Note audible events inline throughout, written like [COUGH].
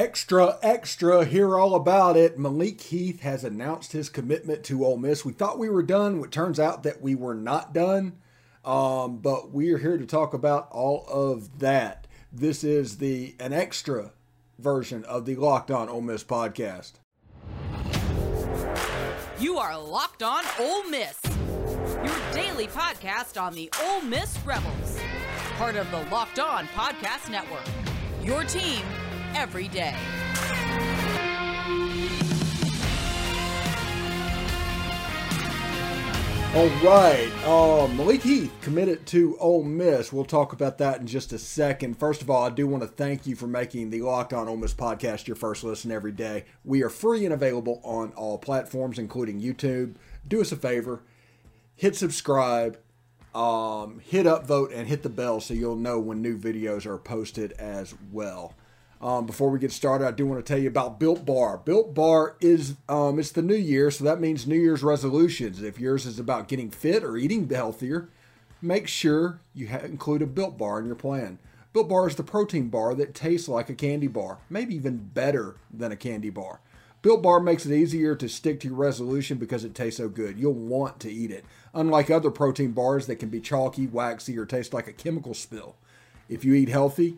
Extra, extra, hear all about it. Malik Heath has announced his commitment to Ole Miss. We thought we were done. It turns out that we were not done. Um, but we are here to talk about all of that. This is the an extra version of the Locked On Ole Miss podcast. You are Locked On Ole Miss, your daily podcast on the Ole Miss Rebels, part of the Locked On Podcast Network. Your team every day. All right. Uh, Malik Heath committed to Ole Miss. We'll talk about that in just a second. First of all, I do want to thank you for making the Locked On Ole Miss podcast your first listen every day. We are free and available on all platforms, including YouTube. Do us a favor, hit subscribe, um, hit upvote, and hit the bell so you'll know when new videos are posted as well. Um, before we get started, I do want to tell you about Built Bar. Built Bar is um, it's the new year, so that means New Year's resolutions. If yours is about getting fit or eating healthier, make sure you ha- include a Built Bar in your plan. Built Bar is the protein bar that tastes like a candy bar, maybe even better than a candy bar. Built Bar makes it easier to stick to your resolution because it tastes so good. You'll want to eat it. Unlike other protein bars that can be chalky, waxy, or taste like a chemical spill. If you eat healthy,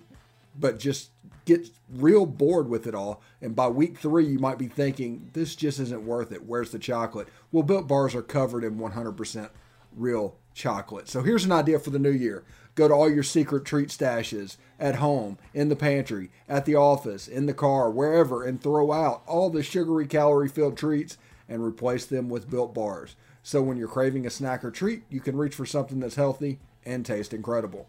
but just get real bored with it all. And by week three, you might be thinking, this just isn't worth it. Where's the chocolate? Well, Built Bars are covered in 100% real chocolate. So here's an idea for the new year go to all your secret treat stashes at home, in the pantry, at the office, in the car, wherever, and throw out all the sugary, calorie filled treats and replace them with Built Bars. So when you're craving a snack or treat, you can reach for something that's healthy and taste incredible.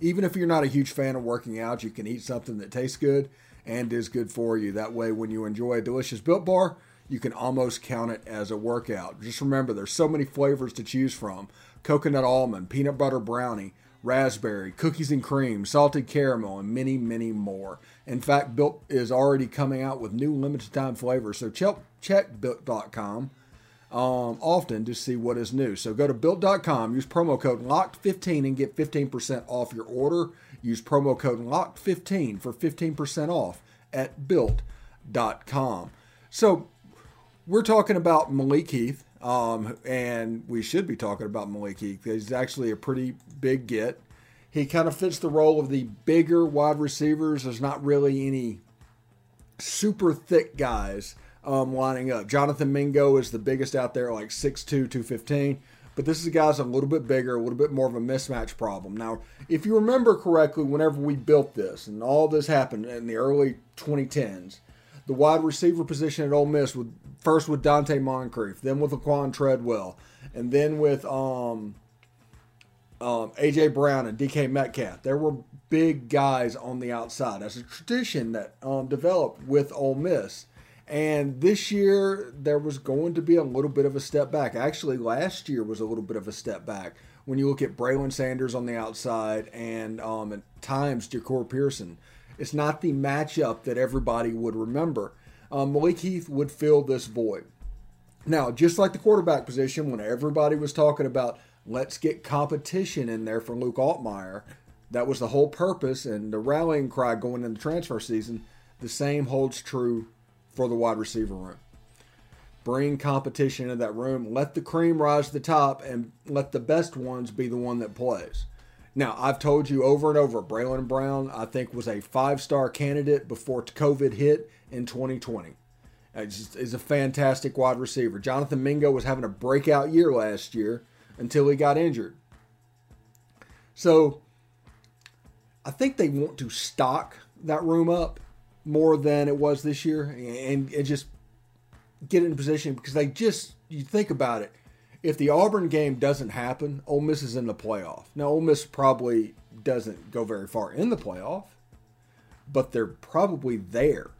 Even if you're not a huge fan of working out, you can eat something that tastes good and is good for you. That way, when you enjoy a delicious built bar, you can almost count it as a workout. Just remember, there's so many flavors to choose from coconut almond, peanut butter brownie, raspberry, cookies and cream, salted caramel, and many, many more. In fact, Built is already coming out with new limited time flavors. So check, check built.com um, often to see what is new. So go to built.com, use promo code LOCKED15 and get 15% off your order. Use promo code LOCKED15 for 15% off at built.com. So we're talking about Malik Heath, um, and we should be talking about Malik Heath. He's actually a pretty big get. He kind of fits the role of the bigger wide receivers. There's not really any super thick guys um, lining up. Jonathan Mingo is the biggest out there, like 6'2, 215. But this is a guy's a little bit bigger, a little bit more of a mismatch problem. Now, if you remember correctly, whenever we built this and all this happened in the early 2010s, the wide receiver position at Ole Miss with first with Donte Moncrief, then with Laquan Treadwell, and then with um, um, AJ Brown and DK Metcalf. There were big guys on the outside. That's a tradition that um, developed with Ole Miss. And this year, there was going to be a little bit of a step back. Actually, last year was a little bit of a step back when you look at Braylon Sanders on the outside and um, at times Jahcour Pearson. It's not the matchup that everybody would remember. Um, Malik Heath would fill this void. Now, just like the quarterback position, when everybody was talking about let's get competition in there for Luke Altmyer, that was the whole purpose and the rallying cry going into transfer season. The same holds true for the wide receiver room. Bring competition into that room. Let the cream rise to the top and let the best ones be the one that plays. Now, I've told you over and over, Braylon Brown, I think, was a five star candidate before COVID hit in 2020. Uh, is a fantastic wide receiver. Jonathan Mingo was having a breakout year last year until he got injured. So, I think they want to stock that room up more than it was this year and, and just get in position because they just you think about it if the Auburn game doesn't happen, Ole Miss is in the playoff. Now, Ole Miss probably doesn't go very far in the playoff, but they're probably there.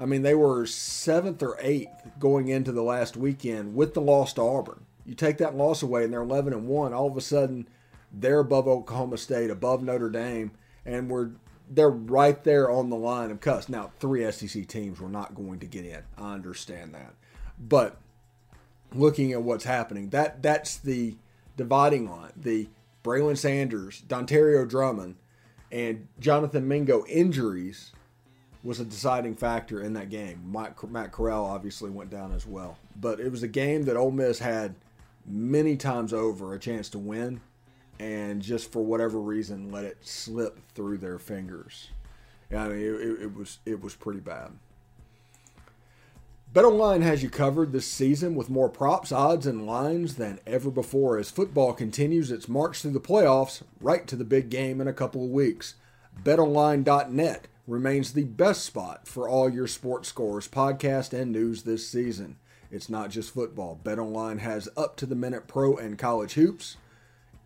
I mean, they were seventh or eighth going into the last weekend with the loss to Auburn. You take that loss away, and they're 11 and one. All of a sudden, they're above Oklahoma State, above Notre Dame, and we're they're right there on the line of cuss. Now, three SEC teams were not going to get in. I understand that, but looking at what's happening, that that's the dividing line. The Braylon Sanders, Dontario Drummond, and Jonathan Mingo injuries was a deciding factor in that game. Matt Corral obviously went down as well, but it was a game that Ole Miss had many times over a chance to win, and just for whatever reason let it slip through their fingers. I mean, it, it was it was pretty bad. BetOnline has you covered this season with more props, odds, and lines than ever before as football continues its march through the playoffs right to the big game in a couple of weeks. BetOnline.net remains the best spot for all your sports scores, podcast, and news this season. It's not just football. BetOnline has up to the minute pro and college hoops,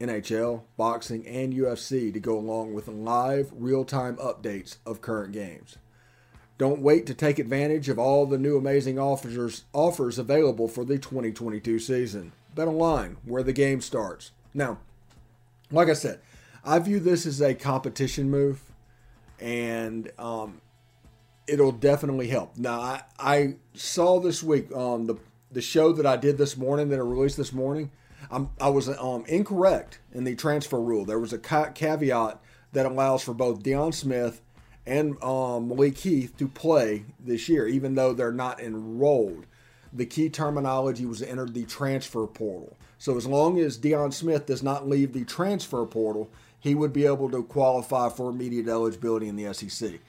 NHL, boxing, and UFC to go along with live, real time updates of current games. Don't wait to take advantage of all the new amazing offers, offers available for the 2022 season. Bet online where the game starts. Now, like I said, I view this as a competition move, and um, it'll definitely help. Now, I, I saw this week um, the the show that I did this morning that I released this morning. I'm, I was um, incorrect in the transfer rule. There was a ca- caveat that allows for both Deion Smith and um, Malik Heath to play this year, even though they're not enrolled. The key terminology was entered the transfer portal. So as long as Deion Smith does not leave the transfer portal, he would be able to qualify for immediate eligibility in the SEC.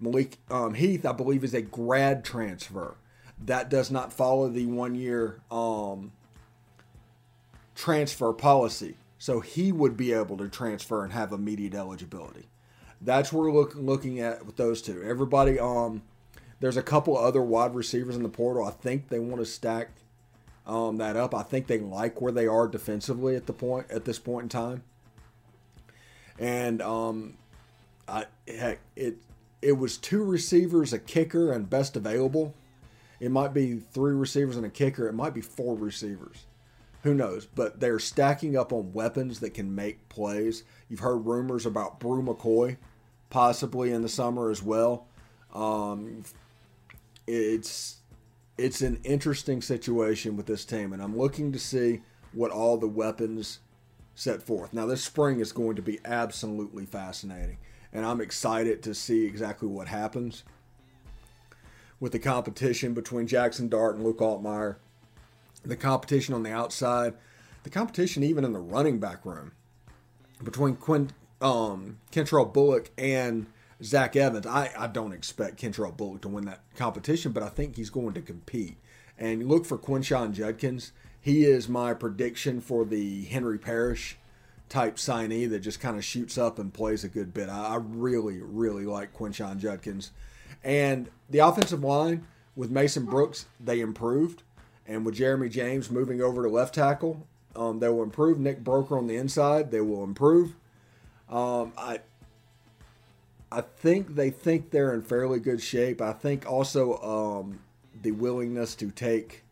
Malik um, Heath, I believe, is a grad transfer. That does not follow the one year um, transfer policy. So he would be able to transfer and have immediate eligibility. That's what we're look, looking at with those two. Everybody, um, there's a couple other wide receivers in the portal. I think they want to stack um, that up. I think they like where they are defensively at the point at this point in time. And um, I heck, it it was two receivers, a kicker, and best available. It might be three receivers and a kicker. It might be four receivers. Who knows? But they're stacking up on weapons that can make plays. You've heard rumors about Bru McCoy possibly in the summer as well. Um, it's it's an interesting situation with this team, and I'm looking to see what all the weapons set forth. Now, this spring is going to be absolutely fascinating, and I'm excited to see exactly what happens with the competition between Jackson Dart and Luke Altmyer, the competition on the outside, the competition even in the running back room between Quinn, um, Kentrell Bullock and Zach Evans. I, I don't expect Kentrell Bullock to win that competition, but I think he's going to compete. And look for Quinshon Judkins. He is my prediction for the Henry Parrish type signee that just kind of shoots up and plays a good bit. I, I really, really like Quinshon Judkins. And the offensive line with Mason Brooks, they improved. And with Jeremy James moving over to left tackle, um, they will improve. Nick Broeker on the inside, they will improve. Um, I I think they think they're in fairly good shape. I think also um, the willingness to take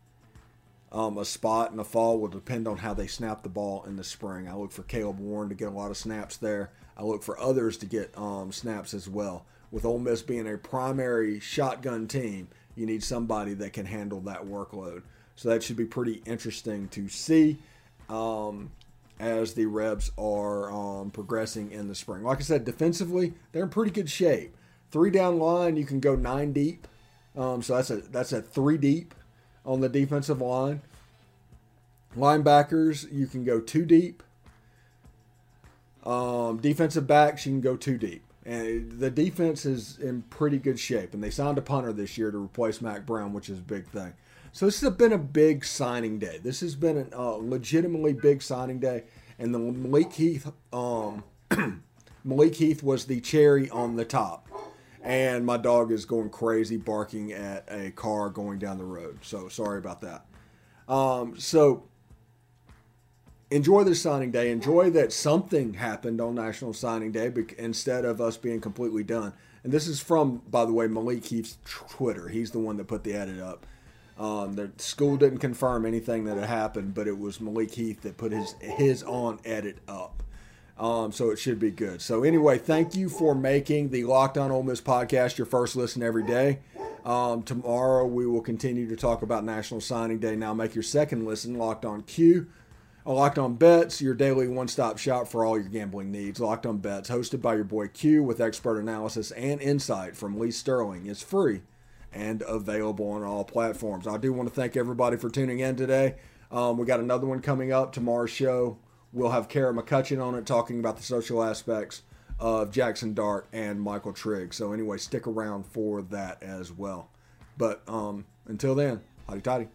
um, a spot in the fall will depend on how they snap the ball in the spring. I look for Caleb Warren to get a lot of snaps there. I look for others to get um, snaps as well. With Ole Miss being a primary shotgun team, you need somebody that can handle that workload. So that should be pretty interesting to see. Um, as the Rebs are um, progressing in the spring. Like I said, defensively, they're in pretty good shape. Three down line, you can go nine deep. Um, so that's a that's a three deep on the defensive line. Linebackers, you can go two deep. Um, defensive backs, you can go two deep. And the defense is in pretty good shape. And they signed a punter this year to replace Mac Brown, which is a big thing. So this has been a big signing day. This has been a uh, legitimately big signing day, and the Malik Heath, um, [CLEARS THROAT] Malik Heath was the cherry on the top. And my dog is going crazy, barking at a car going down the road. So sorry about that. Um, so enjoy this signing day. Enjoy that something happened on National Signing Day instead of us being completely done. And this is from, by the way, Malik Heath's Twitter. He's the one that put the edit up. Um, the school didn't confirm anything that had happened, but it was Malik Heath that put his his on edit up. Um, so it should be good. So anyway, thank you for making the Locked On Ole Miss podcast your first listen every day. Um, tomorrow we will continue to talk about National Signing Day. Now make your second listen Locked On Q. Locked On Bets, your daily one stop shop for all your gambling needs. Locked On Bets, hosted by your boy Q with expert analysis and insight from Lee Sterling, is free and available on all platforms. I do want to thank everybody for tuning in today. Um, we got another one coming up tomorrow's show. We'll have Kara McCutcheon on it talking about the social aspects of Jackson Dart and Michael Trigg. So, anyway, stick around for that as well. But um, until then, hotty toddy.